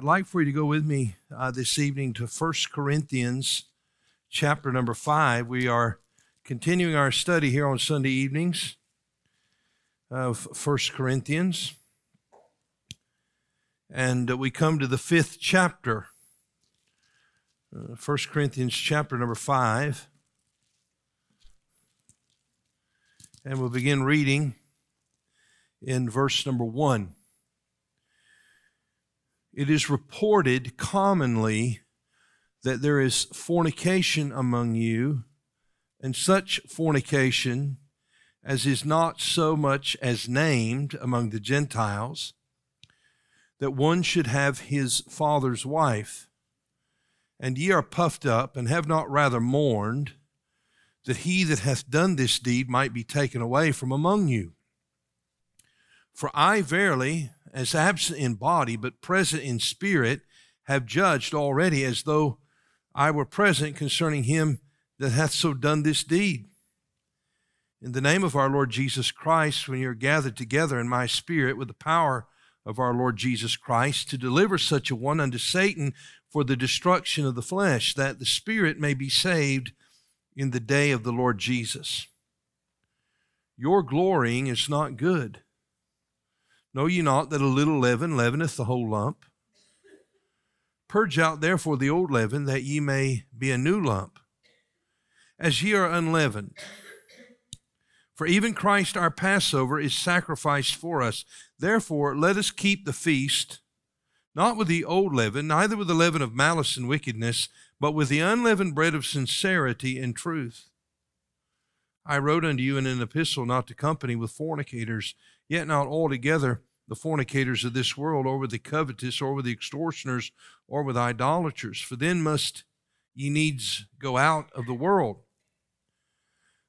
I'd like for you to go with me uh, this evening to 1 Corinthians chapter number 5. We are continuing our study here on Sunday evenings of 1 Corinthians. And uh, we come to the fifth chapter, uh, 1 Corinthians chapter number 5. And we'll begin reading in verse number 1. It is reported commonly that there is fornication among you, and such fornication as is not so much as named among the Gentiles, that one should have his father's wife. And ye are puffed up, and have not rather mourned, that he that hath done this deed might be taken away from among you. For I verily, as absent in body, but present in spirit, have judged already as though I were present concerning him that hath so done this deed. In the name of our Lord Jesus Christ, when you're gathered together in my spirit with the power of our Lord Jesus Christ, to deliver such a one unto Satan for the destruction of the flesh, that the spirit may be saved in the day of the Lord Jesus. Your glorying is not good. Know ye not that a little leaven leaveneth the whole lump? Purge out therefore the old leaven, that ye may be a new lump, as ye are unleavened. For even Christ our Passover is sacrificed for us. Therefore, let us keep the feast, not with the old leaven, neither with the leaven of malice and wickedness, but with the unleavened bread of sincerity and truth. I wrote unto you in an epistle not to company with fornicators, yet not altogether the fornicators of this world, or with the covetous, or with the extortioners, or with idolaters, for then must ye needs go out of the world.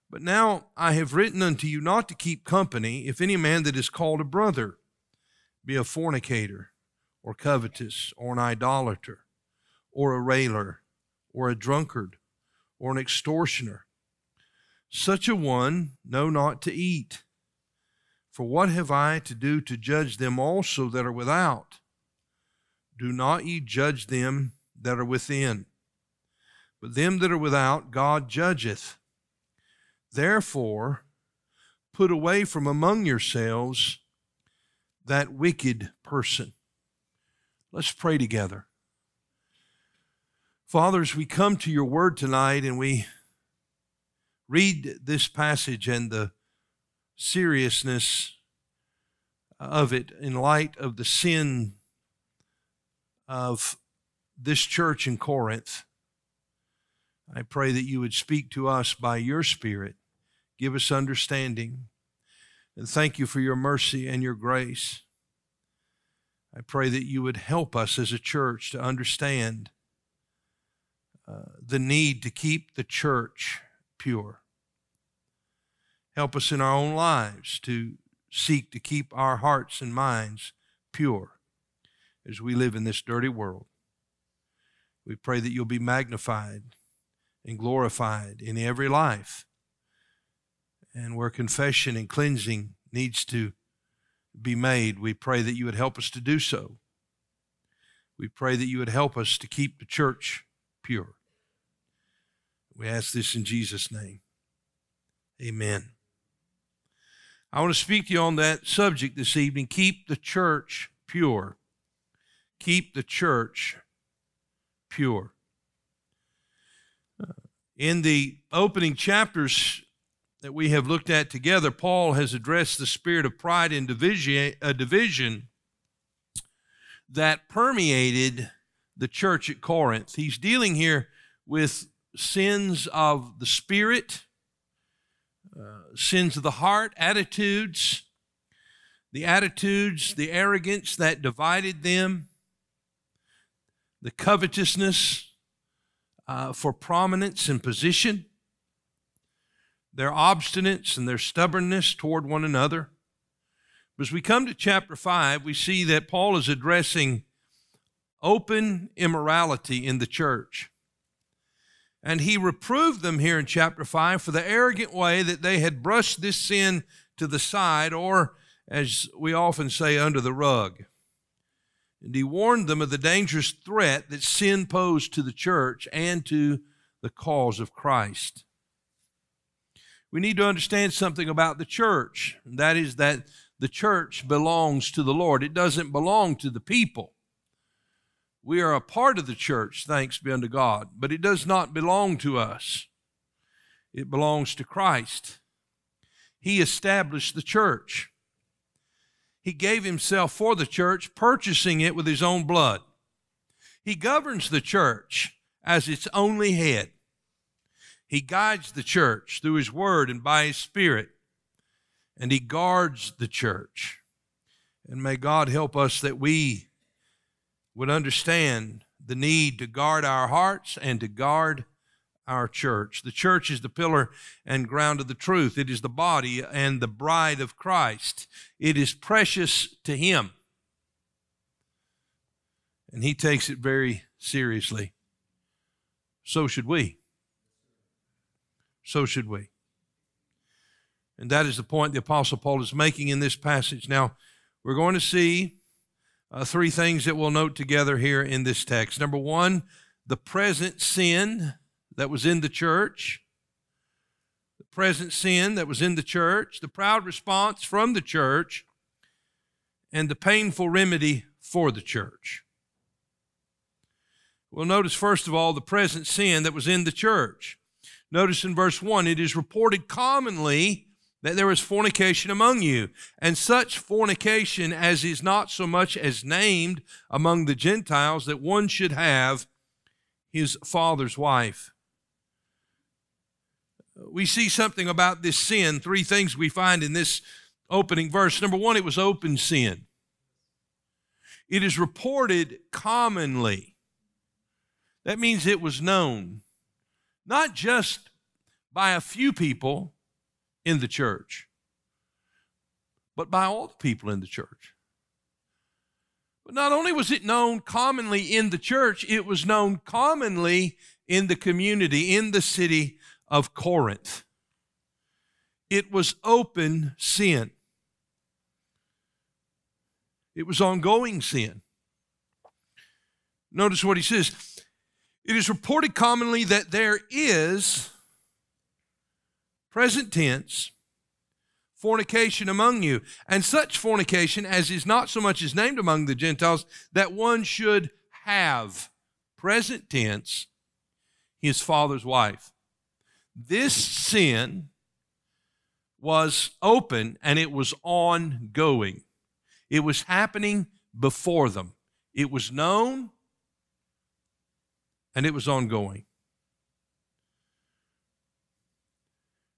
But now I have written unto you not to keep company, if any man that is called a brother be a fornicator, or covetous, or an idolater, or a railer, or a drunkard, or an extortioner. Such a one know not to eat for what have I to do to judge them also that are without? Do not ye judge them that are within. But them that are without, God judgeth. Therefore, put away from among yourselves that wicked person. Let's pray together. Fathers, we come to your word tonight and we read this passage and the seriousness of it in light of the sin of this church in Corinth. I pray that you would speak to us by your Spirit, give us understanding, and thank you for your mercy and your grace. I pray that you would help us as a church to understand uh, the need to keep the church pure. Help us in our own lives to seek to keep our hearts and minds pure as we live in this dirty world. We pray that you'll be magnified and glorified in every life. And where confession and cleansing needs to be made, we pray that you would help us to do so. We pray that you would help us to keep the church pure. We ask this in Jesus' name. Amen. I want to speak to you on that subject this evening. Keep the church pure. Keep the church pure. Uh, in the opening chapters that we have looked at together, Paul has addressed the spirit of pride and division, a division that permeated the church at Corinth. He's dealing here with sins of the spirit uh, sins of the heart, attitudes, the attitudes, the arrogance that divided them, the covetousness uh, for prominence and position, their obstinance and their stubbornness toward one another. But As we come to chapter 5, we see that Paul is addressing open immorality in the church. And he reproved them here in chapter 5 for the arrogant way that they had brushed this sin to the side, or as we often say, under the rug. And he warned them of the dangerous threat that sin posed to the church and to the cause of Christ. We need to understand something about the church, and that is that the church belongs to the Lord. It doesn't belong to the people. We are a part of the church, thanks be unto God, but it does not belong to us. It belongs to Christ. He established the church. He gave himself for the church, purchasing it with his own blood. He governs the church as its only head. He guides the church through his word and by his spirit, and he guards the church. And may God help us that we would understand the need to guard our hearts and to guard our church. The church is the pillar and ground of the truth, it is the body and the bride of Christ. It is precious to Him. And He takes it very seriously. So should we. So should we. And that is the point the Apostle Paul is making in this passage. Now, we're going to see uh, three things that we'll note together here in this text. Number one, the present sin that was in the church, the present sin that was in the church, the proud response from the church, and the painful remedy for the church. We'll notice, first of all, the present sin that was in the church. Notice in verse 1 it is reported commonly that there is fornication among you, and such fornication as is not so much as named among the Gentiles that one should have his father's wife. We see something about this sin, three things we find in this opening verse. Number one, it was open sin. It is reported commonly. That means it was known, not just by a few people in the church, but by all the people in the church. But not only was it known commonly in the church, it was known commonly in the community, in the city of Corinth. It was open sin. It was ongoing sin. Notice what he says. It is reported commonly that there is present tense, fornication among you, and such fornication as is not so much as named among the Gentiles, that one should have, present tense, his father's wife. This sin was open and it was ongoing. It was happening before them. It was known and it was ongoing.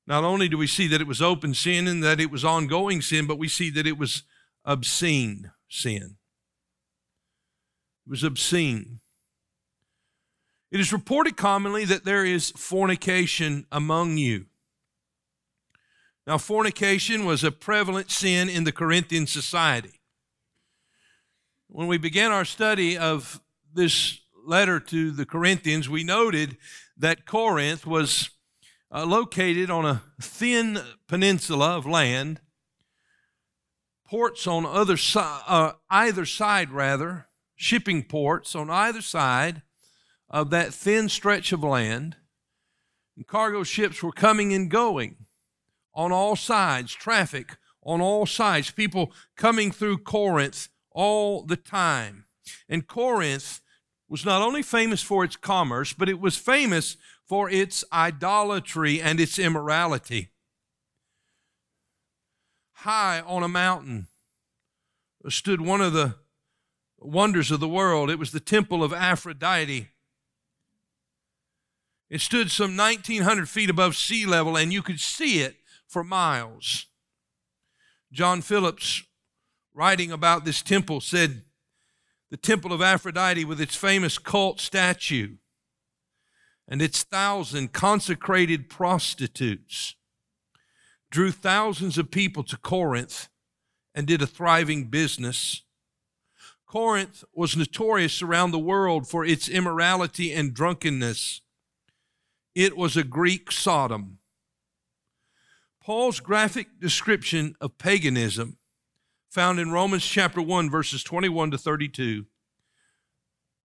Not only do we see that it was open sin and that it was ongoing sin, but we see that it was obscene sin. It was obscene. It is reported commonly that there is fornication among you. Now, fornication was a prevalent sin in the Corinthian society. When we began our study of this letter to the Corinthians, we noted that Corinth was uh, located on a thin peninsula of land, ports on other si- uh, either side, rather, shipping ports on either side of that thin stretch of land. And cargo ships were coming and going on all sides, traffic on all sides, people coming through Corinth all the time. And Corinth was not only famous for its commerce, but it was famous for its idolatry and its immorality. High on a mountain stood one of the wonders of the world. It was the temple of Aphrodite. It stood some 1,900 feet above sea level, and you could see it for miles. John Phillips, writing about this temple, said, the temple of Aphrodite with its famous cult statue and its thousand consecrated prostitutes drew thousands of people to Corinth and did a thriving business. Corinth was notorious around the world for its immorality and drunkenness. It was a Greek Sodom. Paul's graphic description of paganism, found in Romans chapter 1, verses 21 to 32,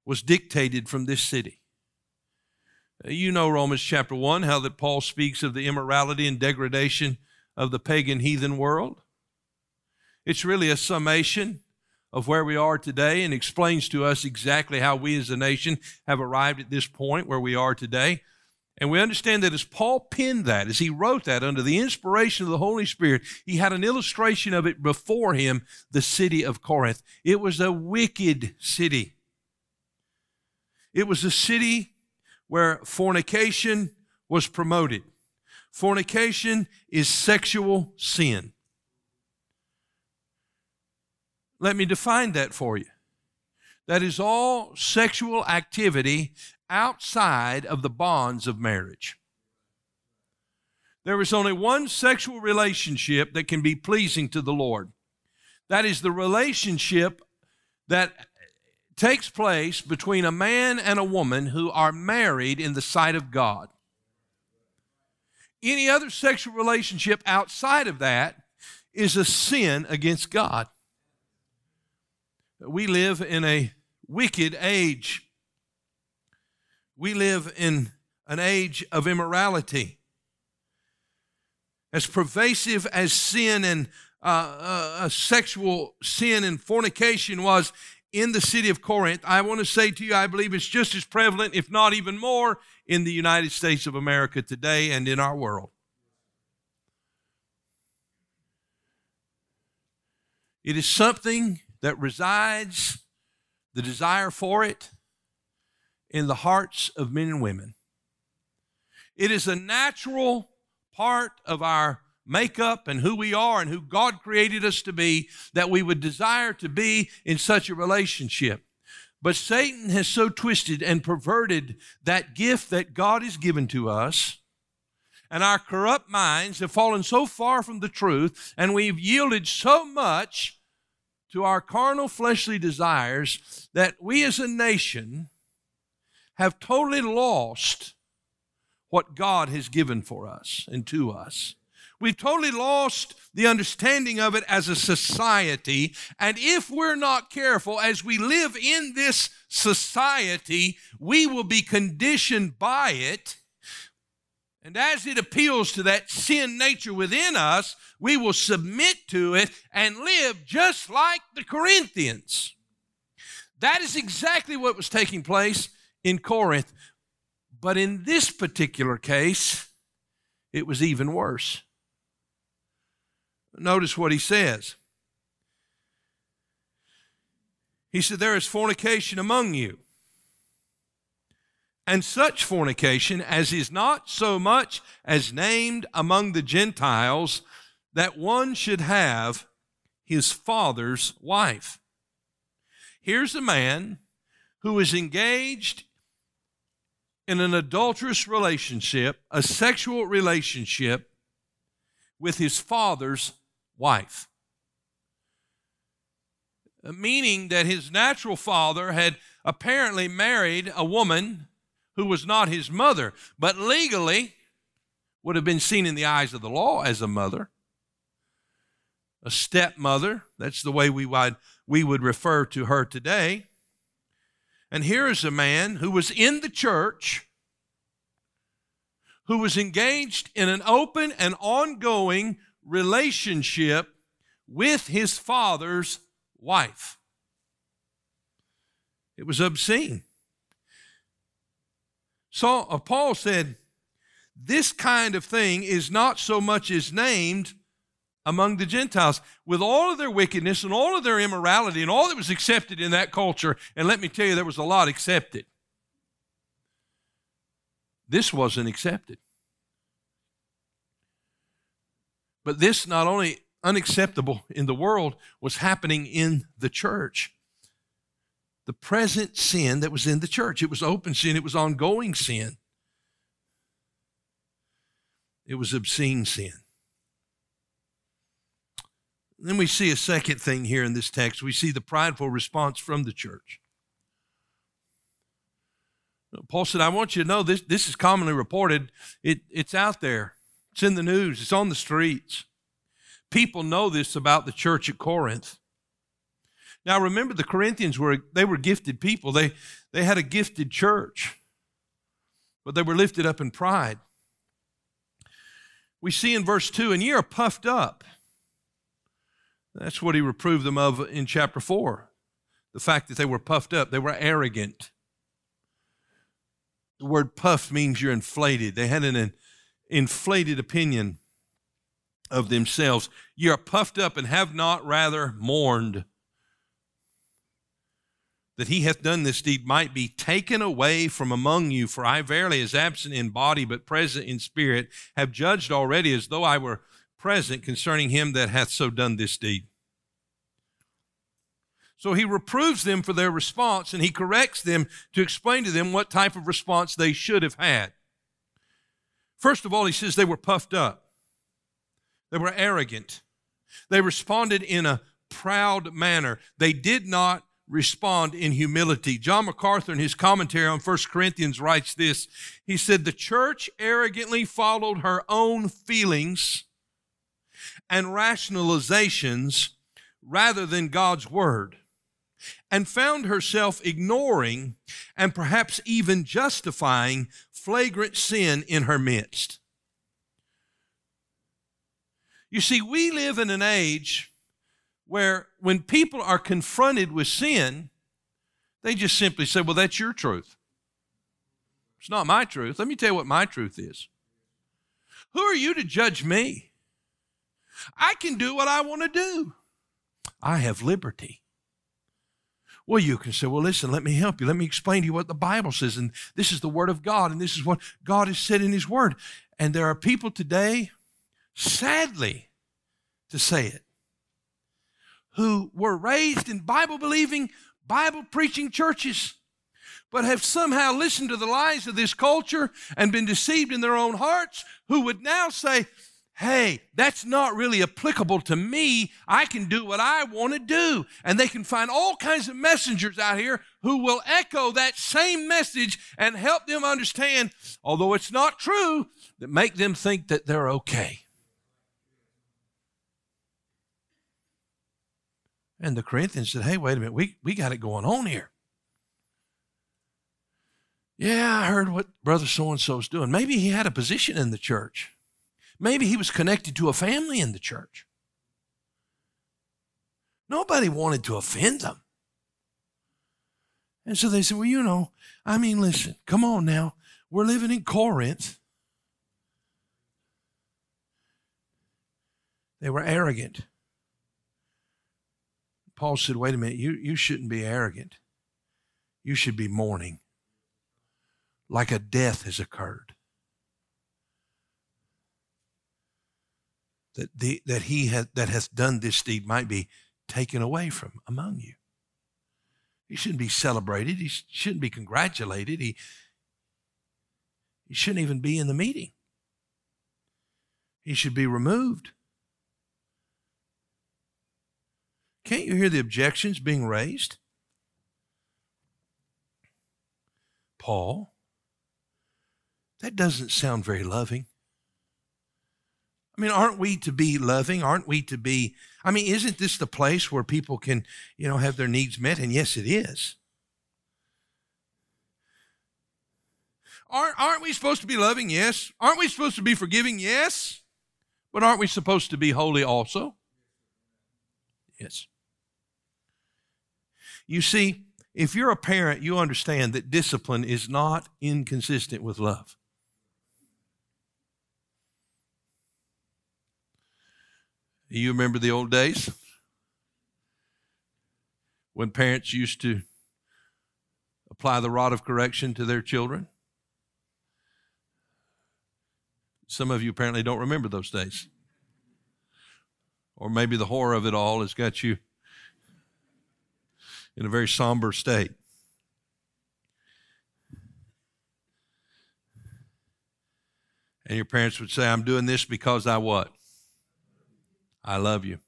was dictated from this city. You know Romans chapter 1, how that Paul speaks of the immorality and degradation of the pagan heathen world. It's really a summation of where we are today and explains to us exactly how we as a nation have arrived at this point where we are today. And we understand that as Paul penned that, as he wrote that under the inspiration of the Holy Spirit, he had an illustration of it before him the city of Corinth. It was a wicked city. It was a city where fornication was promoted. Fornication is sexual sin. Let me define that for you. That is all sexual activity outside of the bonds of marriage. There is only one sexual relationship that can be pleasing to the Lord. That is the relationship that takes place between a man and a woman who are married in the sight of God. Any other sexual relationship outside of that is a sin against God. We live in a wicked age. We live in an age of immorality. As pervasive as sin and uh, uh, sexual sin and fornication was in the city of Corinth, I want to say to you, I believe it's just as prevalent, if not even more, in the United States of America today and in our world. It is something that resides, the desire for it, in the hearts of men and women. It is a natural part of our makeup and who we are and who God created us to be that we would desire to be in such a relationship. But Satan has so twisted and perverted that gift that God has given to us, and our corrupt minds have fallen so far from the truth, and we've yielded so much to our carnal fleshly desires that we as a nation have totally lost what God has given for us and to us. We've totally lost the understanding of it as a society. And if we're not careful, as we live in this society, we will be conditioned by it. And as it appeals to that sin nature within us, we will submit to it and live just like the Corinthians. That is exactly what was taking place in Corinth. But in this particular case, it was even worse. Notice what he says. He said, There is fornication among you, and such fornication as is not so much as named among the Gentiles that one should have his father's wife. Here's a man who is engaged in an adulterous relationship, a sexual relationship with his father's wife. Uh, meaning that his natural father had apparently married a woman who was not his mother, but legally would have been seen in the eyes of the law as a mother a stepmother. That's the way we would, we would refer to her today. And here is a man who was in the church, who was engaged in an open and ongoing relationship with his father's wife. It was obscene. So uh, Paul said, This kind of thing is not so much as named among the Gentiles with all of their wickedness and all of their immorality and all that was accepted in that culture. And let me tell you, there was a lot accepted. This wasn't accepted. But this not only unacceptable in the world was happening in the church. the present sin that was in the church. It was open sin, it was ongoing sin, it was obscene sin. Then we see a second thing here in this text. We see the prideful response from the church. Paul said, I want you to know this, this is commonly reported. It, it's out there, it's in the news, it's on the streets. People know this about the church at Corinth. Now remember the Corinthians were they were gifted people. They they had a gifted church. But they were lifted up in pride. We see in verse 2, and ye are puffed up. That's what he reproved them of in chapter 4. The fact that they were puffed up, they were arrogant. The word puff means you're inflated. They had an inflated opinion of themselves. Ye are puffed up and have not rather mourned that he hath done this deed might be taken away from among you. For I verily, as absent in body, but present in spirit, have judged already as though I were present concerning him that hath so done this deed. So he reproves them for their response and he corrects them to explain to them what type of response they should have had. First of all, he says they were puffed up, they were arrogant, they responded in a proud manner. They did not respond in humility. John MacArthur, in his commentary on 1 Corinthians, writes this He said, The church arrogantly followed her own feelings and rationalizations rather than God's word and found herself ignoring and perhaps even justifying flagrant sin in her midst. You see, we live in an age where when people are confronted with sin, they just simply say, Well, that's your truth. It's not my truth. Let me tell you what my truth is. Who are you to judge me? I can do what I want to do. I have liberty. Well, you can say, well, listen, let me help you. Let me explain to you what the Bible says. And this is the Word of God, and this is what God has said in His Word. And there are people today, sadly, to say it, who were raised in Bible believing, Bible preaching churches, but have somehow listened to the lies of this culture and been deceived in their own hearts, who would now say, hey, that's not really applicable to me. I can do what I want to do. And they can find all kinds of messengers out here who will echo that same message and help them understand, although it's not true, that make them think that they're okay. And the Corinthians said, hey, wait a minute, we, we got it going on here. Yeah, I heard what Brother so and so's doing. Maybe he had a position in the church. Maybe he was connected to a family in the church. Nobody wanted to offend them. And so they said, Well, you know, I mean, listen, come on now. We're living in Corinth. They were arrogant. Paul said, Wait a minute, you, you shouldn't be arrogant. You should be mourning like a death has occurred. That, the, that he has, that has done this deed might be taken away from among you. He shouldn't be celebrated. He shouldn't be congratulated. He, he shouldn't even be in the meeting. He should be removed. Can't you hear the objections being raised? Paul, that doesn't sound very loving. I mean, aren't we to be loving? Aren't we to be? I mean, isn't this the place where people can, you know, have their needs met? And yes, it is. Aren't, aren't we supposed to be loving? Yes. Aren't we supposed to be forgiving? Yes. But aren't we supposed to be holy also? Yes. You see, if you're a parent, you understand that discipline is not inconsistent with love. You remember the old days when parents used to apply the rod of correction to their children? Some of you apparently don't remember those days. Or maybe the horror of it all has got you in a very somber state. And your parents would say, I'm doing this because I what? I love you.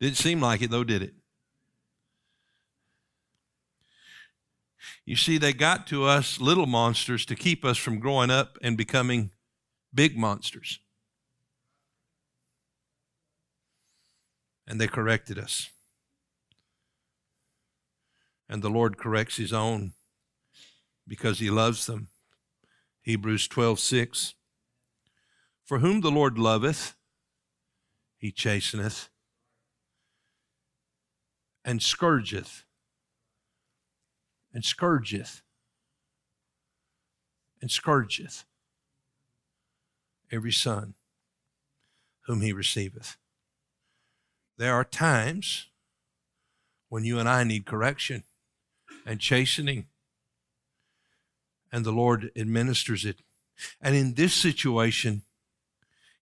Didn't seem like it though, did it? You see, they got to us little monsters to keep us from growing up and becoming big monsters. And they corrected us. And the Lord corrects his own because he loves them. Hebrews 12, 6. For whom the Lord loveth, he chasteneth and scourgeth and scourgeth and scourgeth every son whom he receiveth. There are times when you and I need correction and chastening, and the Lord administers it. And in this situation,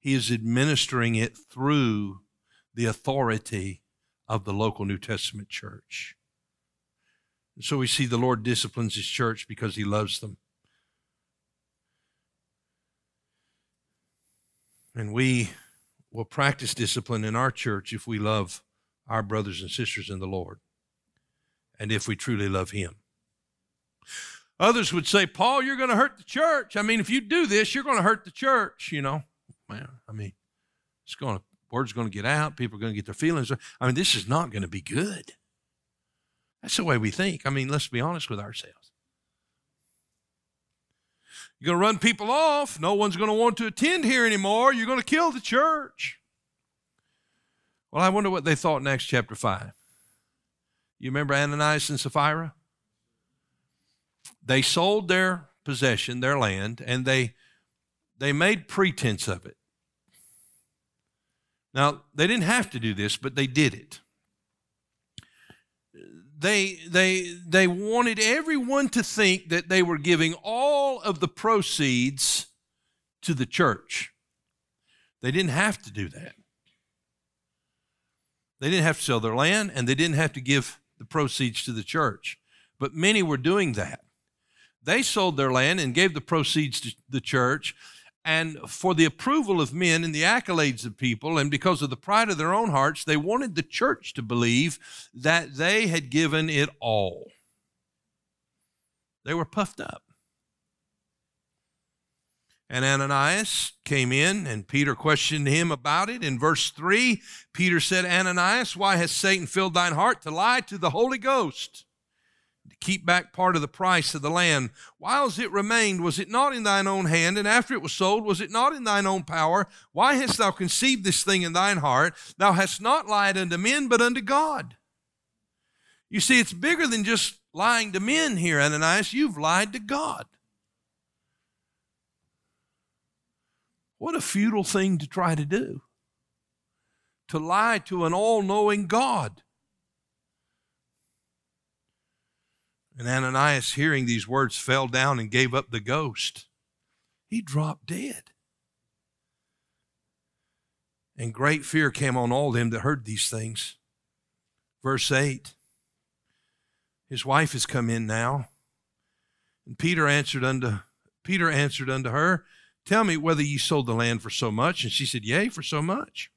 he is administering it through the authority of the local New Testament church. So we see the Lord disciplines his church because he loves them. And we will practice discipline in our church if we love our brothers and sisters in the Lord and if we truly love him. Others would say, Paul, you're going to hurt the church. I mean, if you do this, you're going to hurt the church, you know. Man, I mean, it's going to, word's going to get out. People are going to get their feelings. I mean, this is not going to be good. That's the way we think. I mean, let's be honest with ourselves. You're going to run people off. No one's going to want to attend here anymore. You're going to kill the church. Well, I wonder what they thought in Acts chapter 5. You remember Ananias and Sapphira? They sold their possession, their land, and they they made pretense of it. Now, they didn't have to do this, but they did it they, they, they wanted everyone to think that they were giving all of the proceeds to the church. They didn't have to do that. They didn't have to sell their land and they didn't have to give the proceeds to the church. But many were doing that. They sold their land and gave the proceeds to the church and for the approval of men and the accolades of people, and because of the pride of their own hearts, they wanted the church to believe that they had given it all. They were puffed up. And Ananias came in, and Peter questioned him about it. In verse 3, Peter said, Ananias, why has Satan filled thine heart to lie to the Holy Ghost? Keep back part of the price of the land. Whiles it remained, was it not in thine own hand? And after it was sold, was it not in thine own power? Why hast thou conceived this thing in thine heart? Thou hast not lied unto men, but unto God. You see, it's bigger than just lying to men here, Ananias. You've lied to God. What a futile thing to try to do. To lie to an all knowing God. And Ananias, hearing these words, fell down and gave up the ghost. He dropped dead. And great fear came on all them that heard these things. Verse 8 His wife has come in now. And Peter answered unto Peter answered unto her, Tell me whether ye sold the land for so much. And she said, Yea, for so much.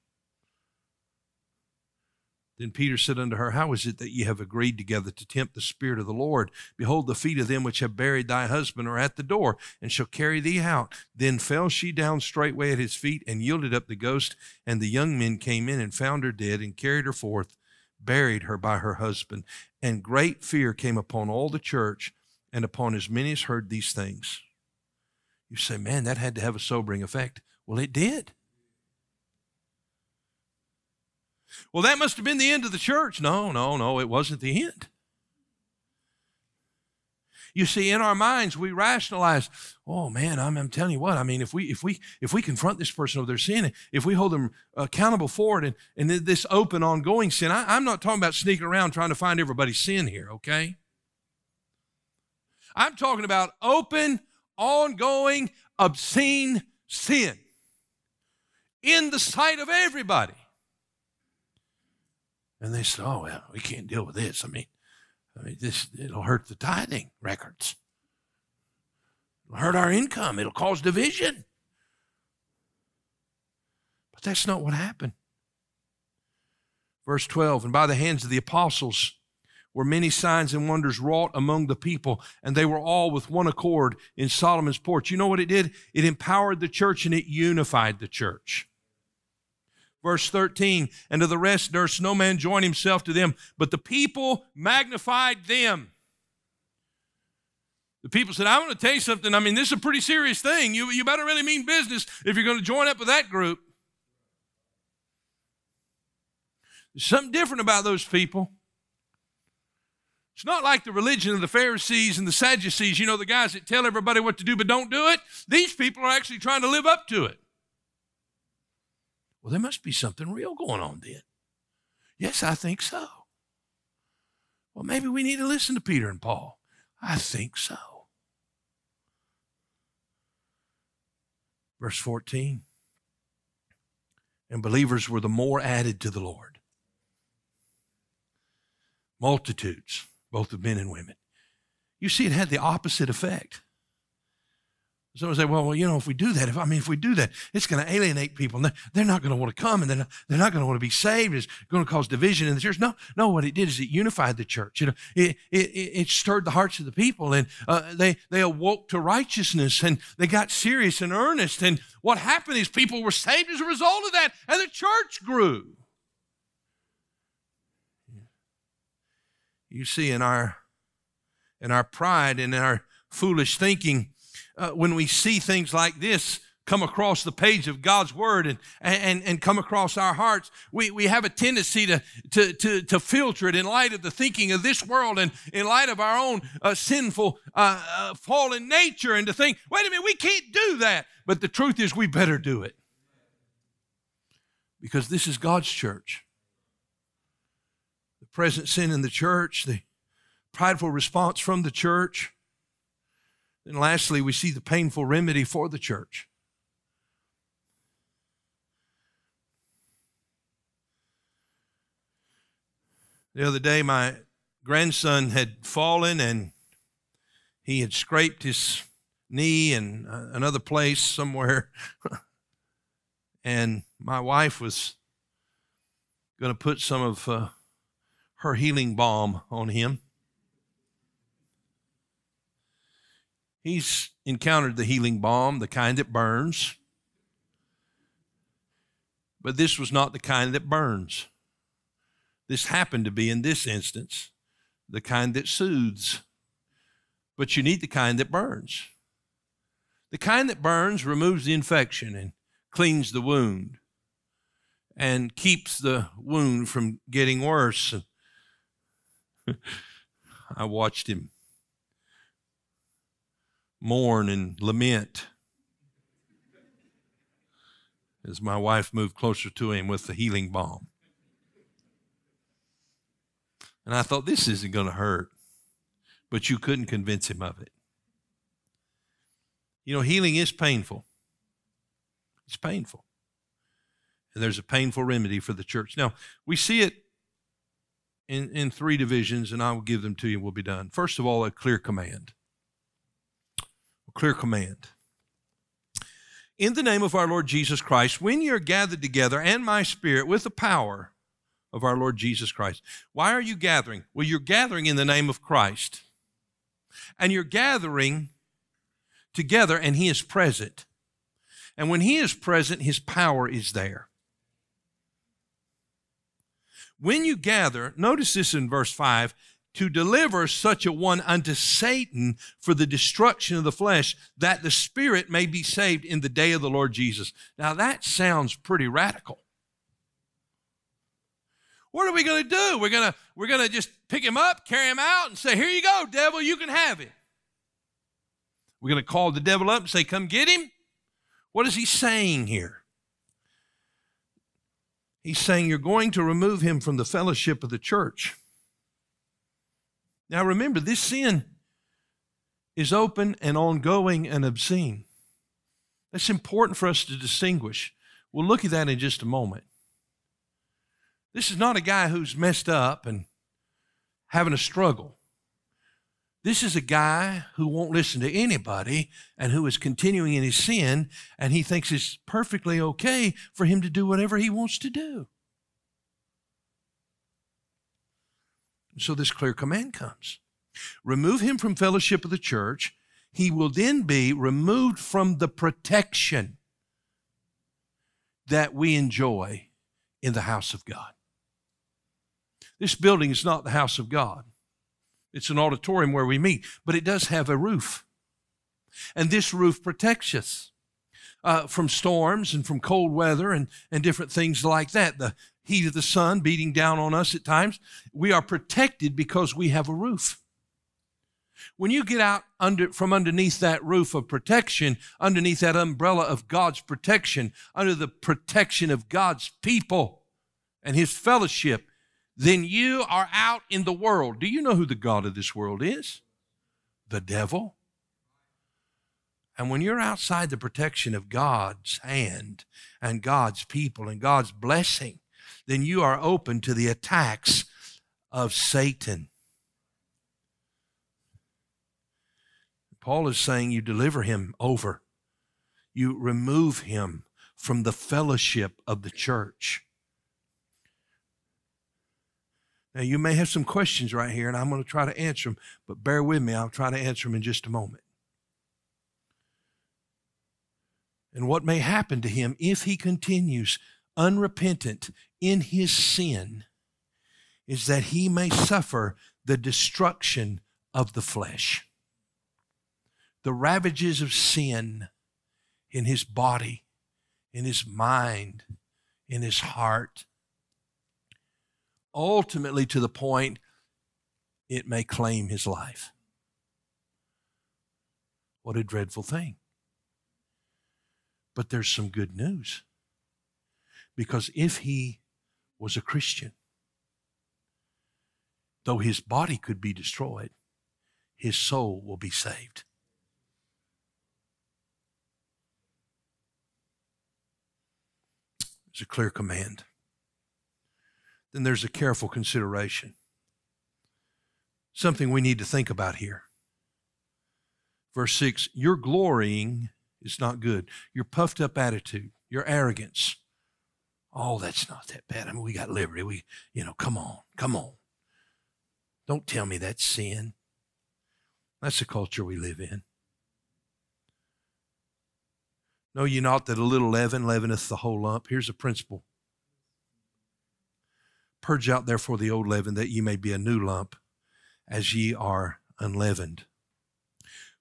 Then Peter said unto her, How is it that ye have agreed together to tempt the Spirit of the Lord? Behold, the feet of them which have buried thy husband are at the door, and shall carry thee out. Then fell she down straightway at his feet, and yielded up the ghost. And the young men came in and found her dead, and carried her forth, buried her by her husband. And great fear came upon all the church, and upon as many as heard these things. You say, Man, that had to have a sobering effect. Well, it did. Well, that must have been the end of the church. No, no, no, it wasn't the end. You see, in our minds, we rationalize, oh man, I'm, I'm, telling you what, I mean, if we if we if we confront this person of their sin, if we hold them accountable for it and, and this open, ongoing sin, I, I'm not talking about sneaking around trying to find everybody's sin here, okay? I'm talking about open, ongoing, obscene sin in the sight of everybody. And they said, oh, well, we can't deal with this. I mean, I mean, this it'll hurt the tithing records. It'll hurt our income. It'll cause division. But that's not what happened. Verse 12, and by the hands of the apostles were many signs and wonders wrought among the people, and they were all with one accord in Solomon's porch. You know what it did? It empowered the church and it unified the church. Verse 13, and to the rest durst no man join himself to them, but the people magnified them. The people said, I want to tell you something. I mean, this is a pretty serious thing. You, you better really mean business if you're going to join up with that group. There's something different about those people. It's not like the religion of the Pharisees and the Sadducees, you know, the guys that tell everybody what to do but don't do it. These people are actually trying to live up to it. Well, there must be something real going on then. Yes, I think so. Well, maybe we need to listen to Peter and Paul. I think so. Verse 14. And believers were the more added to the Lord. Multitudes both of men and women. You see, it had the opposite effect. Someone say, well, well, you know, if we do that, if I mean, if we do that, it's going to alienate people. They're not going to want to come and they're not, they're not going to want to be saved. It's going to cause division in the church. No, no, what it did is it unified the church. You know, it, it, it stirred the hearts of the people and uh, they, they awoke to righteousness and they got serious and earnest. And what happened is people were saved as a result of that and the church grew. You see, in our in our pride and in our foolish thinking, uh, when we see things like this come across the page of God's word and, and, and come across our hearts, we, we have a tendency to, to, to, to filter it in light of the thinking of this world and in light of our own uh, sinful, uh, uh fallen nature and to think, wait a minute, we can't do that. But the truth is, we better do it because this is God's church The present sin in the church, the prideful response from the church. And lastly, we see the painful remedy for the church. The other day, my grandson had fallen and he had scraped his knee in uh, another place somewhere. and my wife was going to put some of uh, her healing balm on him. He's encountered the healing balm, the kind that burns. But this was not the kind that burns. This happened to be, in this instance, the kind that soothes. But you need the kind that burns. The kind that burns removes the infection and cleans the wound and keeps the wound from getting worse I watched him mourn and lament as my wife moved closer to him with the healing balm. And I thought, this isn't going to hurt. But you couldn't convince him of it. You know, healing is painful. It's painful. And there's a painful remedy for the church. Now, we see it in, in three divisions, and I will give them to you and we'll be done. First of all, a clear command. Clear command. In the name of our Lord Jesus Christ, when you're gathered together and my spirit with the power of our Lord Jesus Christ. Why are you gathering? Well, you're gathering in the name of Christ. And you're gathering together, and He is present. And when He is present, His power is there. When you gather, notice this in verse 5 to deliver such a one unto Satan for the destruction of the flesh, that the spirit may be saved in the day of the Lord Jesus. Now that sounds pretty radical. What are we going to do? We're going to we're going to just pick him up, carry him out and say, "Here you go, devil, you can have it." We're going to call the devil up and say, "Come get him." What is he saying here? He's saying you're going to remove him from the fellowship of the church. Now remember, this sin is open and ongoing and obscene. That's important for us to distinguish. We'll look at that in just a moment. This is not a guy who's messed up and having a struggle. This is a guy who won't listen to anybody and who is continuing in his sin, and he thinks it's perfectly okay for him to do whatever he wants to do. So this clear command comes remove him from fellowship of the church. He will then be removed from the protection that we enjoy in the house of God. This building is not the house of God. It's an auditorium where we meet, but it does have a roof. And this roof protects us uh, from storms and from cold weather and, and different things like that. The heat of the sun beating down on us at times. We are protected because we have a roof. When you get out under, from underneath that roof of protection, underneath that umbrella of God's protection, under the protection of God's people and His fellowship, then you are out in the world. Do you know who the God of this world is? The devil. And when you're outside the protection of God's hand and God's people and God's blessing, then you are open to the attacks of Satan. Paul is saying you deliver him over, you remove him from the fellowship of the church. Now, you may have some questions right here, and I'm going to try to answer them, but bear with me. I'll try to answer them in just a moment. And what may happen to him if he continues unrepentant in his sin is that he may suffer the destruction of the flesh, the ravages of sin in his body, in his mind, in his heart ultimately to the point it may claim his life. What a dreadful thing. But there's some good news. Because if he was a Christian, though his body could be destroyed, his soul will be saved. It's a clear command then there's a careful consideration. Something we need to think about here. Verse 6 Your glorying is not good. Your puffed up attitude, your arrogance. Oh, that's not that bad. I mean, we got liberty. We, you know, come on, come on. Don't tell me that's sin. That's the culture we live in. Know ye not that a little leaven leaveneth the whole lump? Here's a principle Purge out therefore the old leaven, that ye may be a new lump, as ye are unleavened.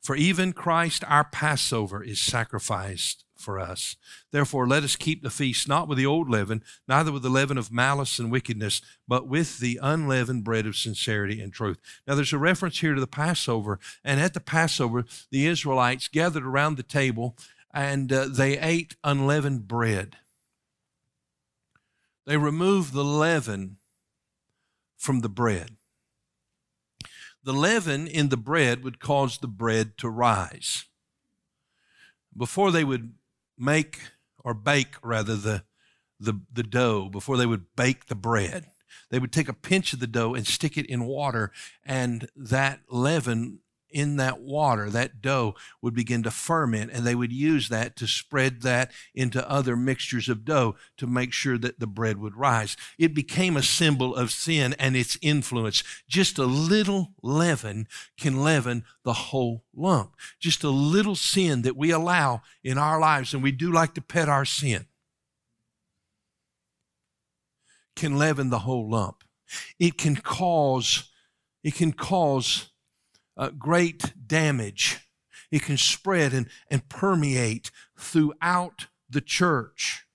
For even Christ our Passover is sacrificed for us. Therefore, let us keep the feast not with the old leaven, neither with the leaven of malice and wickedness, but with the unleavened bread of sincerity and truth. Now, there's a reference here to the Passover, and at the Passover, the Israelites gathered around the table and uh, they ate unleavened bread. They removed the leaven from the bread. The leaven in the bread would cause the bread to rise. Before they would make or bake, rather, the, the, the dough, before they would bake the bread, they would take a pinch of the dough and stick it in water, and that leaven in that water, that dough would begin to ferment, and they would use that to spread that into other mixtures of dough to make sure that the bread would rise. It became a symbol of sin and its influence. Just a little leaven can leaven the whole lump. Just a little sin that we allow in our lives, and we do like to pet our sin, can leaven the whole lump. It can cause, it can cause uh, great damage. It can spread and, and permeate throughout the church.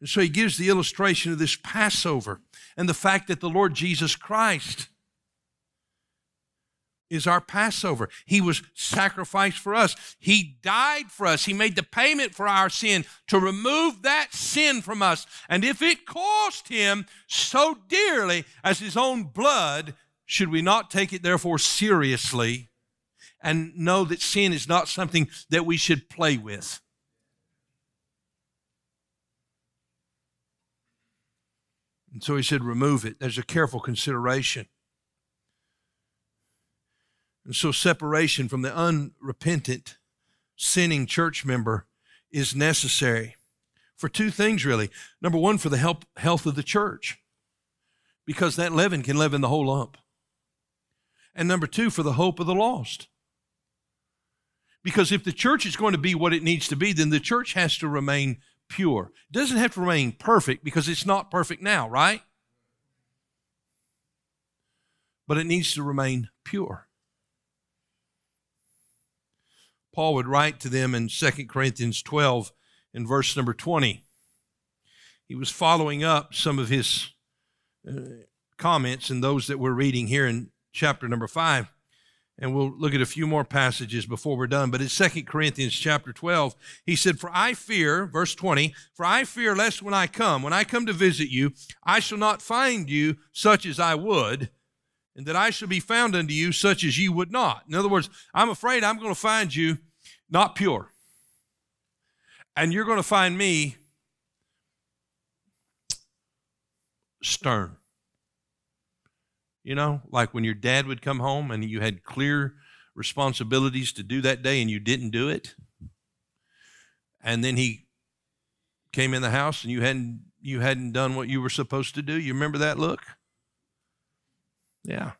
And so he gives the illustration of this Passover and the fact that the Lord Jesus Christ is our Passover. He was sacrificed for us. He died for us. He made the payment for our sin to remove that sin from us. And if it cost him so dearly as his own blood, should we not take it, therefore, seriously and know that sin is not something that we should play with? And so he said, remove it. There's a careful consideration. And so separation from the unrepentant, sinning church member is necessary for two things, really. Number one, for the help, health of the church, because that leaven can leaven the whole lump. And number two, for the hope of the lost. Because if the church is going to be what it needs to be, then the church has to remain pure. It doesn't have to remain perfect because it's not perfect now, right? But it needs to remain pure. Paul would write to them in 2 Corinthians 12 in verse number 20. He was following up some of his uh, comments and those that we're reading here in chapter number 5 and we'll look at a few more passages before we're done. But in Second Corinthians chapter 12, he said, For I fear, verse 20, for I fear lest when I come, when I come to visit you, I shall not find you such as I would, and that I shall be found unto you such as you would not. In other words, I'm afraid I'm going to find you not pure. And you're going to find me stern. You know, like when your dad would come home and you had clear responsibilities to do that day and you didn't do it. And then he came in the house and you hadn't you hadn't done what you were supposed to do. You remember that look? Yeah.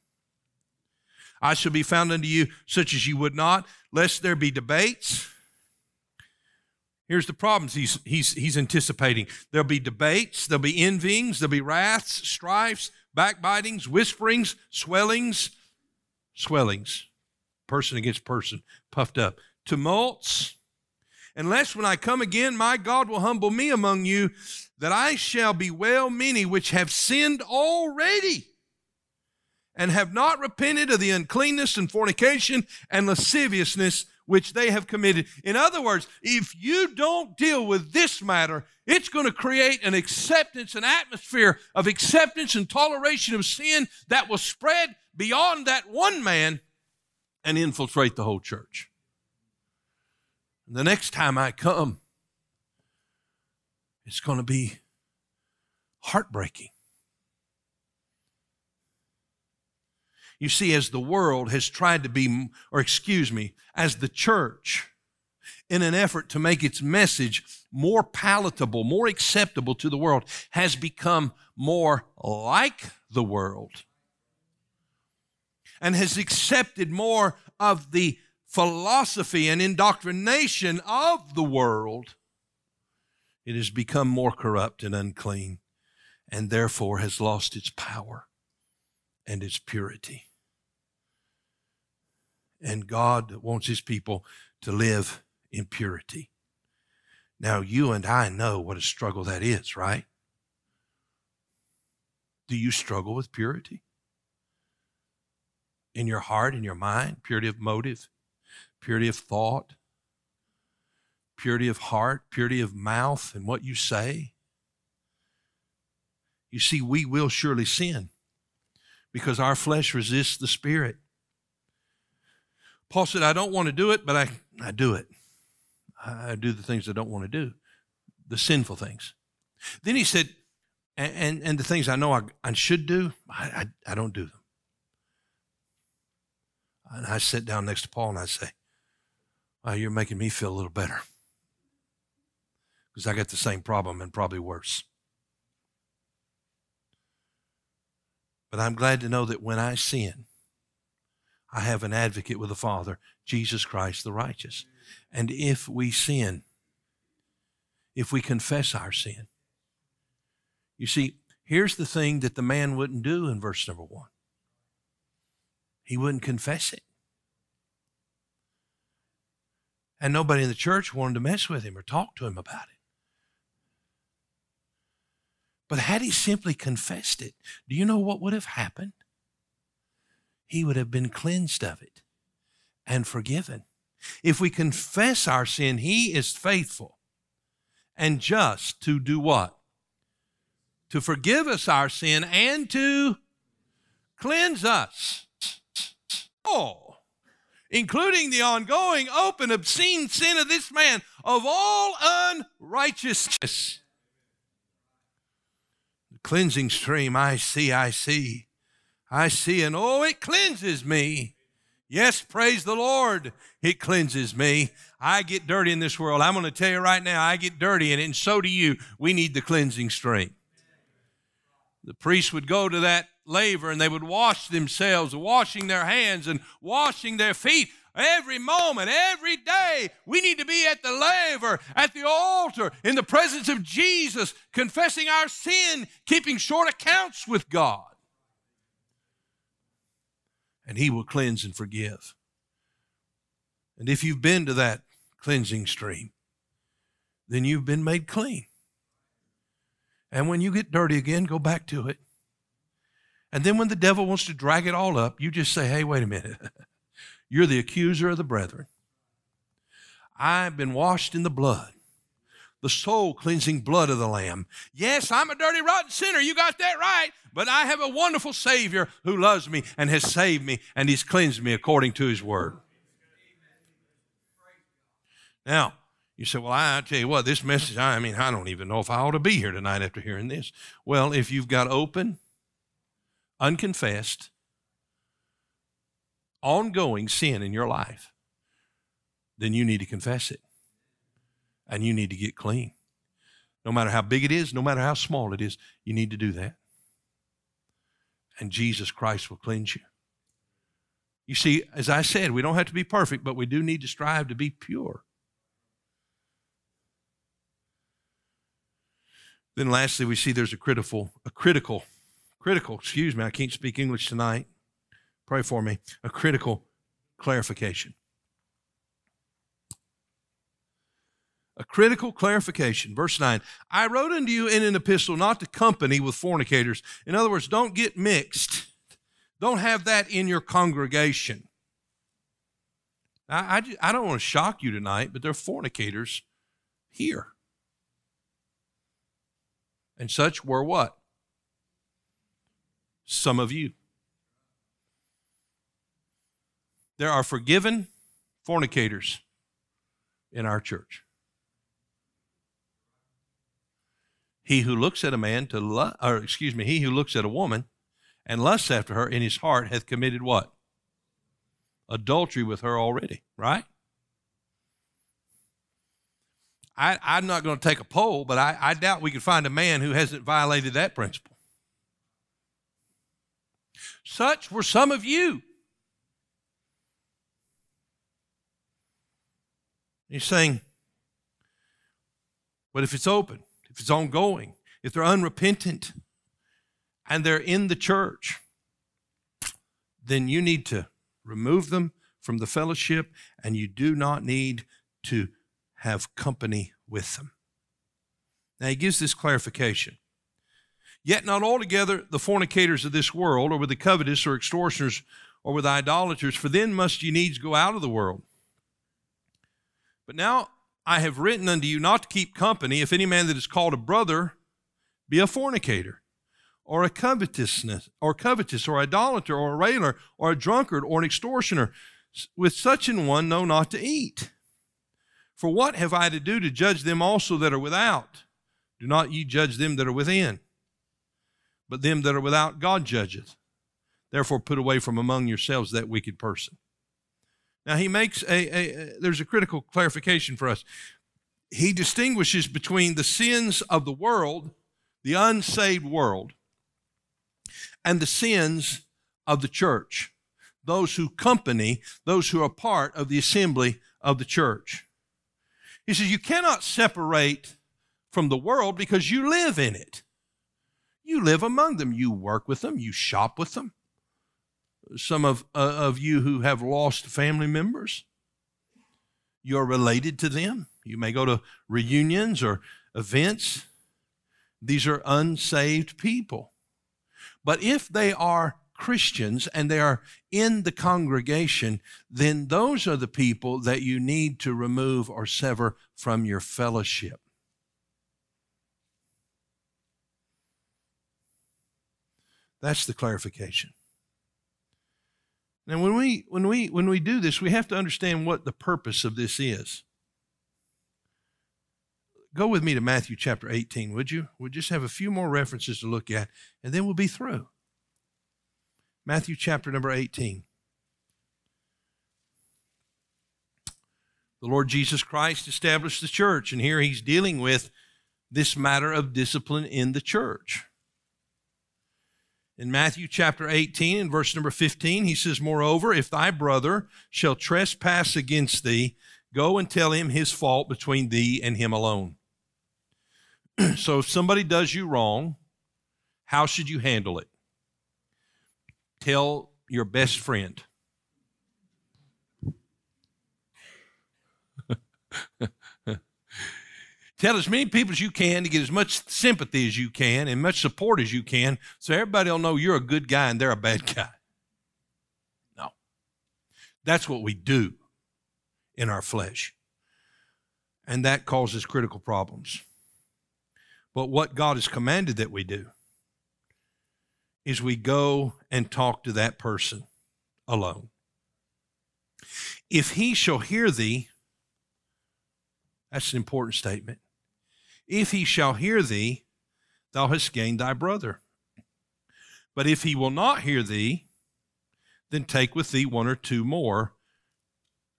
I shall be found unto you such as you would not, lest there be debates. Here's the problems he's, he's, he's anticipating. There'll be debates, there'll be envyings, there'll be wraths, strifes, backbitings, whisperings, swellings, swellings, person against person, puffed up, tumults. Unless when I come again, my God will humble me among you, that I shall bewail many which have sinned already and have not repented of the uncleanness and fornication and lasciviousness which they have committed. In other words, if you don't deal with this matter, it's going to create an acceptance, an atmosphere of acceptance and toleration of sin that will spread beyond that one man and infiltrate the whole church. And The next time I come, it's going to be heartbreaking. You see, as the world has tried to be, or excuse me, as the church, in an effort to make its message more palatable, more acceptable to the world, has become more like the world and has accepted more of the philosophy and indoctrination of the world, it has become more corrupt and unclean and therefore has lost its power and its purity. And God wants his people to live in purity. Now, you and I know what a struggle that is, right? Do you struggle with purity? In your heart, in your mind, purity of motive, purity of thought, purity of heart, purity of mouth, and what you say? You see, we will surely sin because our flesh resists the Spirit. Paul said, I don't want to do it, but I, I do it. I do the things I don't want to do, the sinful things. Then he said, and, and, and the things I know I, I should do, I, I, I don't do them. And I sit down next to Paul and I say, You're making me feel a little better. Because I got the same problem and probably worse. But I'm glad to know that when I sin, I have an advocate with the Father, Jesus Christ the righteous. And if we sin, if we confess our sin, you see, here's the thing that the man wouldn't do in verse number one he wouldn't confess it. And nobody in the church wanted to mess with him or talk to him about it. But had he simply confessed it, do you know what would have happened? He would have been cleansed of it and forgiven. If we confess our sin, He is faithful and just to do what? To forgive us our sin and to cleanse us. All, including the ongoing, open, obscene sin of this man of all unrighteousness. Cleansing stream, I see, I see. I see, and oh, it cleanses me. Yes, praise the Lord. It cleanses me. I get dirty in this world. I'm going to tell you right now, I get dirty it, and so do you. We need the cleansing stream. The priests would go to that laver and they would wash themselves, washing their hands and washing their feet every moment, every day. We need to be at the laver, at the altar, in the presence of Jesus, confessing our sin, keeping short accounts with God and He will cleanse and forgive. And if you've been to that cleansing stream, then you've been made clean. And when you get dirty again, go back to it. And then when the devil wants to drag it all up, you just say, hey, wait a minute. You're the accuser of the brethren. I've been washed in the blood the soul cleansing blood of the Lamb. Yes, I'm a dirty, rotten sinner. You got that right. But I have a wonderful Savior who loves me and has saved me and He's cleansed me according to His Word. Now, you say, well, I, tell you what, this message, I mean, I don't even know if I ought to be here tonight after hearing this. Well, if you've got open, unconfessed, ongoing sin in your life, then you need to confess it and you need to get clean. No matter how big it is, no matter how small it is, you need to do that. And Jesus Christ will cleanse you. You see, as I said, we don't have to be perfect, but we do need to strive to be pure. Then lastly, we see there's a critical, a critical, critical, excuse me, I can't speak English tonight. Pray for me. A critical clarification. a critical clarification. Verse 9 I wrote unto you in an epistle not to company with fornicators. In other words, don't get mixed, don't have that in your congregation. I, I, I don't want to shock you tonight, but there are fornicators here. And such were what? Some of you. There are forgiven fornicators in our church. He who looks at a man to or excuse me, he who looks at a woman and lusts after her in his heart hath committed what? Adultery with her already, right? I, I'm not going to take a poll, but I, I doubt we could find a man who hasn't violated that principle. Such were some of you. He's saying, but if it's open, if it's ongoing, if they're unrepentant and they're in the church, then you need to remove them from the fellowship and you do not need to have company with them. Now he gives this clarification. Yet not altogether the fornicators of this world, or with the covetous, or extortioners, or with idolaters, for then must ye needs go out of the world. But now I have written unto you not to keep company if any man that is called a brother be a fornicator, or a covetousness, or covetous, or idolater, or a railer, or a drunkard, or an extortioner. With such an one know not to eat. For what have I to do to judge them also that are without? Do not ye judge them that are within, but them that are without God judgeth. Therefore put away from among yourselves that wicked person. Now he makes a, a, there's a critical clarification for us. He distinguishes between the sins of the world, the unsaved world, and the sins of the church, those who company, those who are part of the assembly of the church. He says you cannot separate from the world because you live in it. You live among them, you work with them, you shop with them some of, uh, of you who have lost family members. You're related to them. You may go to reunions or events. These are unsaved people. But if they are Christians and they are in the congregation, then those are the people that you need to remove or sever from your fellowship. That's the clarification. Now, when we when we when we do this, we have to understand what the purpose of this is. Go with me to Matthew chapter 18, would you? We'll just have a few more references to look at, and then we'll be through. Matthew chapter number 18. The Lord Jesus Christ established the church, and here he's dealing with this matter of discipline in the church. In Matthew chapter 18 and verse number 15, he says, Moreover, if thy brother shall trespass against thee, go and tell him his fault between thee and him alone. so if somebody does you wrong, how should you handle it? Tell your best friend. Tell as many people as you can to get as much sympathy as you can and much support as you can so everybody will know you're a good guy and they're a bad guy. No. That's what we do in our flesh. And that causes critical problems. But what God has commanded that we do is we go and talk to that person alone. If he shall hear thee, that's an important statement. If he shall hear thee, thou hast gained thy brother. But if he will not hear thee, then take with thee one or two more,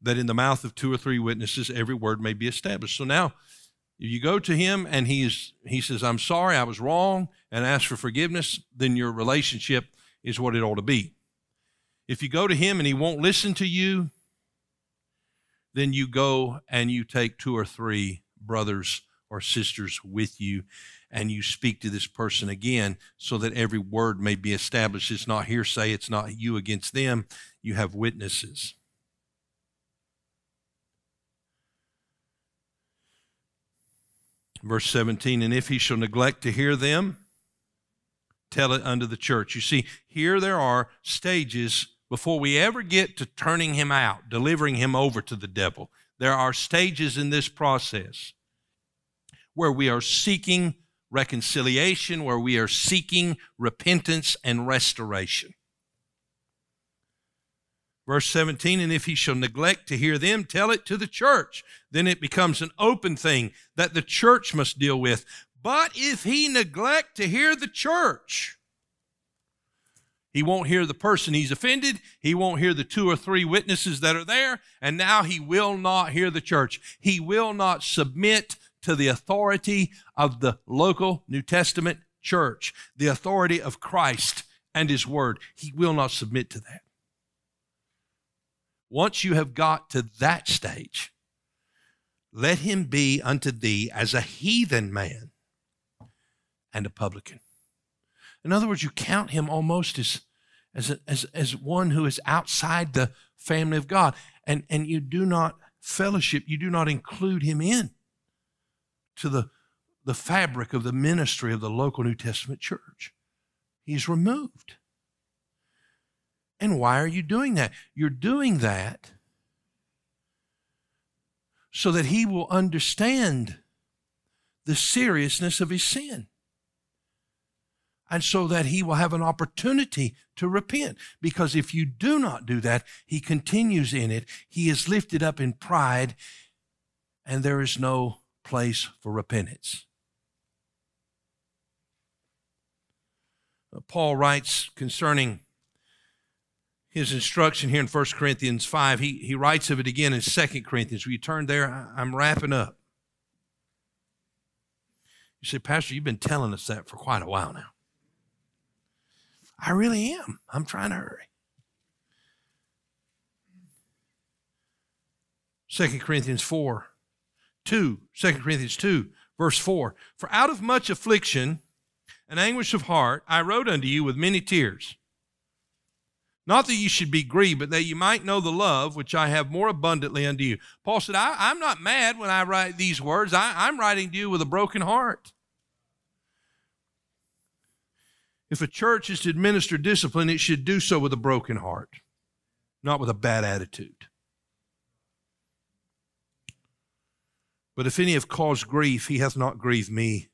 that in the mouth of two or three witnesses every word may be established. So now if you go to him and he's he says, I'm sorry, I was wrong, and ask for forgiveness, then your relationship is what it ought to be. If you go to him and he won't listen to you, then you go and you take two or three brothers or sisters with you and you speak to this person again so that every word may be established. It's not hearsay, it's not you against them. You have witnesses. Verse 17, and if he shall neglect to hear them, tell it unto the church. You see, here there are stages before we ever get to turning him out, delivering him over to the devil. There are stages in this process where we are seeking reconciliation, where we are seeking repentance and restoration. Verse 17, and if he shall neglect to hear them, tell it to the church. Then it becomes an open thing that the church must deal with. But if he neglect to hear the church, he won't hear the person he's offended. He won't hear the two or three witnesses that are there. And now he will not hear the church. He will not submit to the authority of the local New Testament church, the authority of Christ and his word. He will not submit to that. Once you have got to that stage, let him be unto thee as a heathen man and a publican. In other words, you count him almost as, as, a, as, as one who is outside the family of God. And, and you do not fellowship, you do not include him in to the, the fabric of the ministry of the local New Testament church. He's removed. And why are you doing that? You're doing that so that he will understand the seriousness of his sin and so that he will have an opportunity to repent. Because if you do not do that, he continues in it. He is lifted up in pride, and there is no place for repentance. Uh, Paul writes concerning his instruction here in 1 Corinthians 5. He, he writes of it again in 2 Corinthians. Will you turn there? I'm wrapping up. You say, Pastor, you've been telling us that for quite a while now. I really am. I'm trying to hurry. 2 Corinthians 4, 2, 2 Corinthians 2, verse 4. For out of much affliction and anguish of heart I wrote unto you with many tears. Not that you should be grieved, but that you might know the love which I have more abundantly unto you. Paul said, I, am not mad when I write these words. I, I'm writing to you with a broken heart. If a church is to administer discipline, it should do so with a broken heart, not with a bad attitude. But if any have caused grief, he hath not grieved me.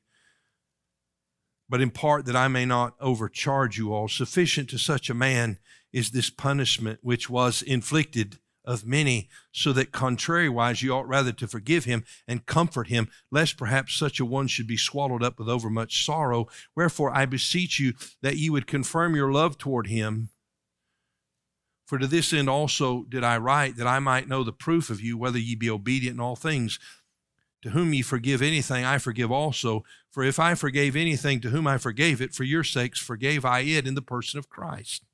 But in part that I may not overcharge you all, sufficient to such a man is this punishment which was inflicted of many, so that contrariwise you ought rather to forgive him and comfort him, lest perhaps such a one should be swallowed up with overmuch sorrow. Wherefore I beseech you that ye would confirm your love toward him For to this end also did I write, that I might know the proof of you, whether ye be obedient in all things. To whom ye forgive anything, I forgive also. For if I forgave anything to whom I forgave it, for your sakes forgave I it in the person of Christ.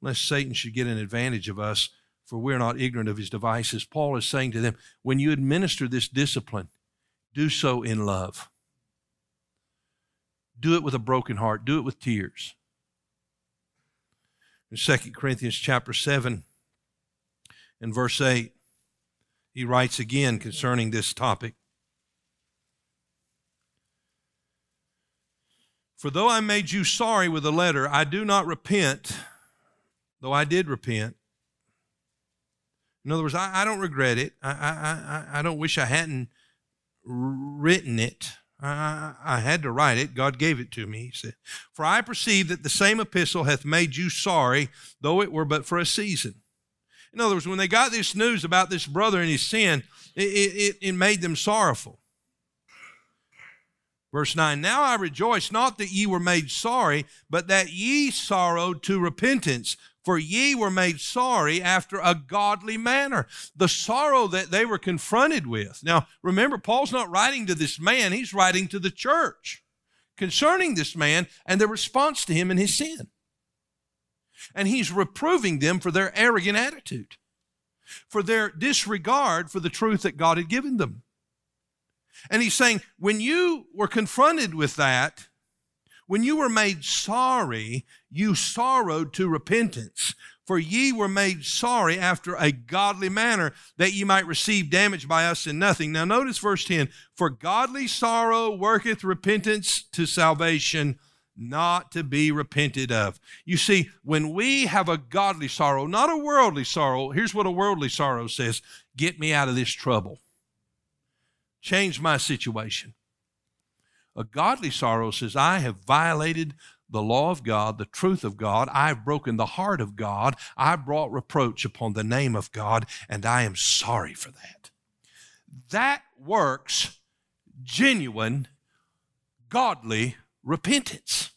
Lest Satan should get an advantage of us, for we're not ignorant of his devices. Paul is saying to them, when you administer this discipline, do so in love. Do it with a broken heart, do it with tears. In 2 Corinthians chapter 7 and verse 8, he writes again concerning this topic. For though I made you sorry with a letter, I do not repent, though I did repent. In other words, I, I don't regret it. I, I, I, don't wish I hadn't written it. I, I had to write it. God gave it to me. He said, For I perceive that the same epistle hath made you sorry, though it were but for a season. In other words, when they got this news about this brother and his sin, it, it, it made them sorrowful. Verse 9 Now I rejoice not that ye were made sorry, but that ye sorrowed to repentance. For ye were made sorry after a godly manner. The sorrow that they were confronted with. Now, remember, Paul's not writing to this man, he's writing to the church concerning this man and the response to him and his sin. And he's reproving them for their arrogant attitude, for their disregard for the truth that God had given them. And he's saying, when you were confronted with that, when you were made sorry, you sorrowed to repentance. For ye were made sorry after a godly manner, that ye might receive damage by us in nothing. Now, notice verse 10 For godly sorrow worketh repentance to salvation not to be repented of. You see, when we have a godly sorrow, not a worldly sorrow, here's what a worldly sorrow says get me out of this trouble, change my situation. A godly sorrow says, I have violated the law of God, the truth of God. I've broken the heart of God. I've brought reproach upon the name of God, and I am sorry for that. That works genuine, godly repentance.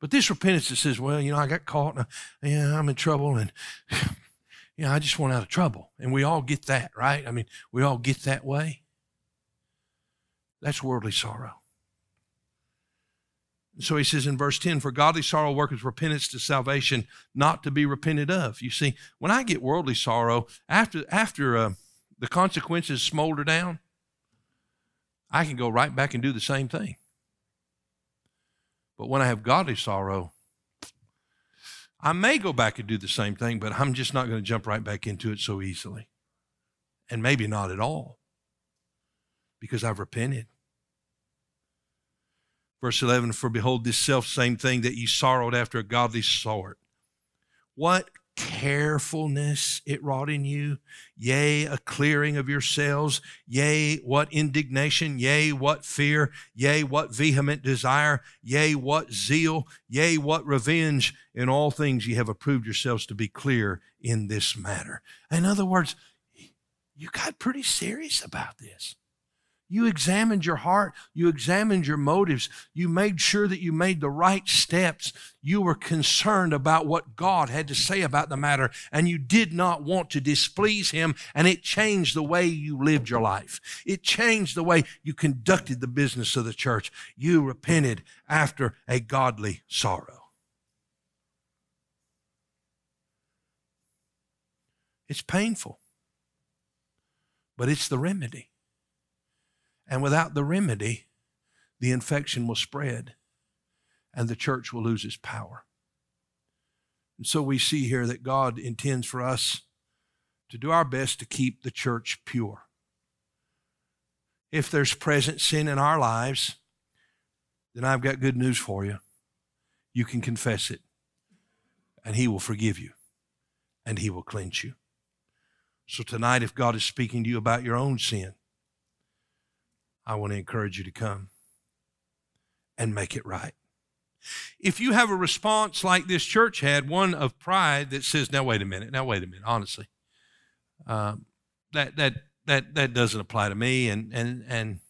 But this repentance that says, well, you know, I got caught and yeah, I'm in trouble and you know, I just want out of trouble. And we all get that, right? I mean, we all get that way. That's worldly sorrow. So he says in verse 10, for godly sorrow worketh repentance to salvation, not to be repented of. You see, when I get worldly sorrow, after, after uh, the consequences smolder down, I can go right back and do the same thing. But when I have godly sorrow, I may go back and do the same thing, but I'm just not going to jump right back into it so easily. And maybe not at all because I've repented. Verse 11 For behold, this self same thing that ye sorrowed after a godly sort. What carefulness it wrought in you, yea, a clearing of yourselves, yea, what indignation, yea, what fear, yea, what vehement desire, yea, what zeal, yea, what revenge. In all things ye have approved yourselves to be clear in this matter. In other words, you got pretty serious about this. You examined your heart. You examined your motives. You made sure that you made the right steps. You were concerned about what God had to say about the matter, and you did not want to displease Him, and it changed the way you lived your life. It changed the way you conducted the business of the church. You repented after a godly sorrow. It's painful, but it's the remedy. And without the remedy, the infection will spread and the church will lose its power. And so we see here that God intends for us to do our best to keep the church pure. If there's present sin in our lives, then I've got good news for you. You can confess it, and He will forgive you, and He will cleanse you. So tonight, if God is speaking to you about your own sin, I want to encourage you to come and make it right. If you have a response like this church had, one of pride that says, "Now wait a minute, now wait a minute," honestly, um, that that that that doesn't apply to me, and and and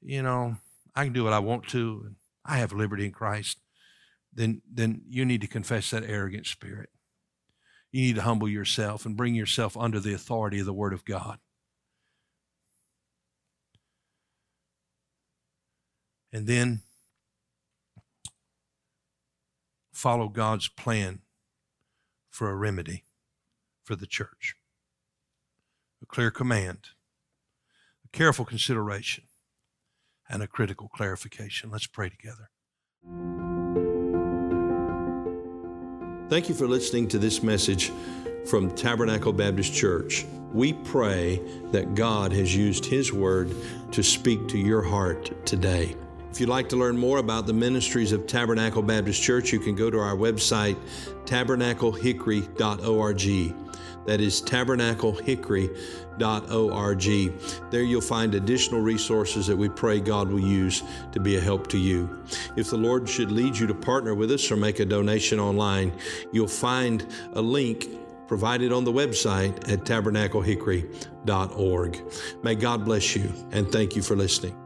you know I can do what I want to, and I have liberty in Christ. Then then you need to confess that arrogant spirit. you need to humble yourself and bring yourself under the authority of the Word of God. And then follow God's plan for a remedy for the church. A clear command, a careful consideration, and a critical clarification. Let's pray together. Thank you for listening to this message from Tabernacle Baptist Church. We pray that God has used His Word to speak to your heart today. If you'd like to learn more about the ministries of Tabernacle Baptist Church, you can go to our website, tabernaclehickory.org. That is tabernaclehickory.org. There you'll find additional resources that we pray God will use to be a help to you. If the Lord should lead you to partner with us or make a donation online, you'll find a link provided on the website at tabernaclehickory.org. May God bless you and thank you for listening.